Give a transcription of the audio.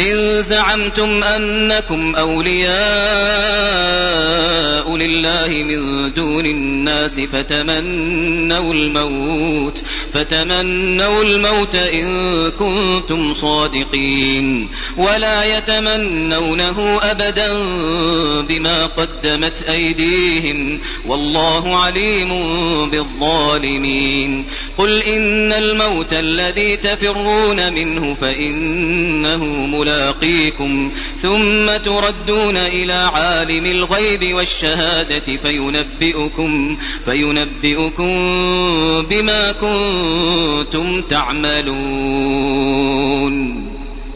إن زعمتم أنكم أولياء لله من دون الناس فتمنوا الموت فتمنوا الموت إن كنتم صادقين. ولا يتمنونه أبدا بما قدمت أيديهم والله عليم بالظالمين. قل إن الموت الذي تفرون منه فإنه ملاقيكم ثم تردون إلى عالم الغيب والشهادة فينبئكم فينبئكم بما كنتم تعملون.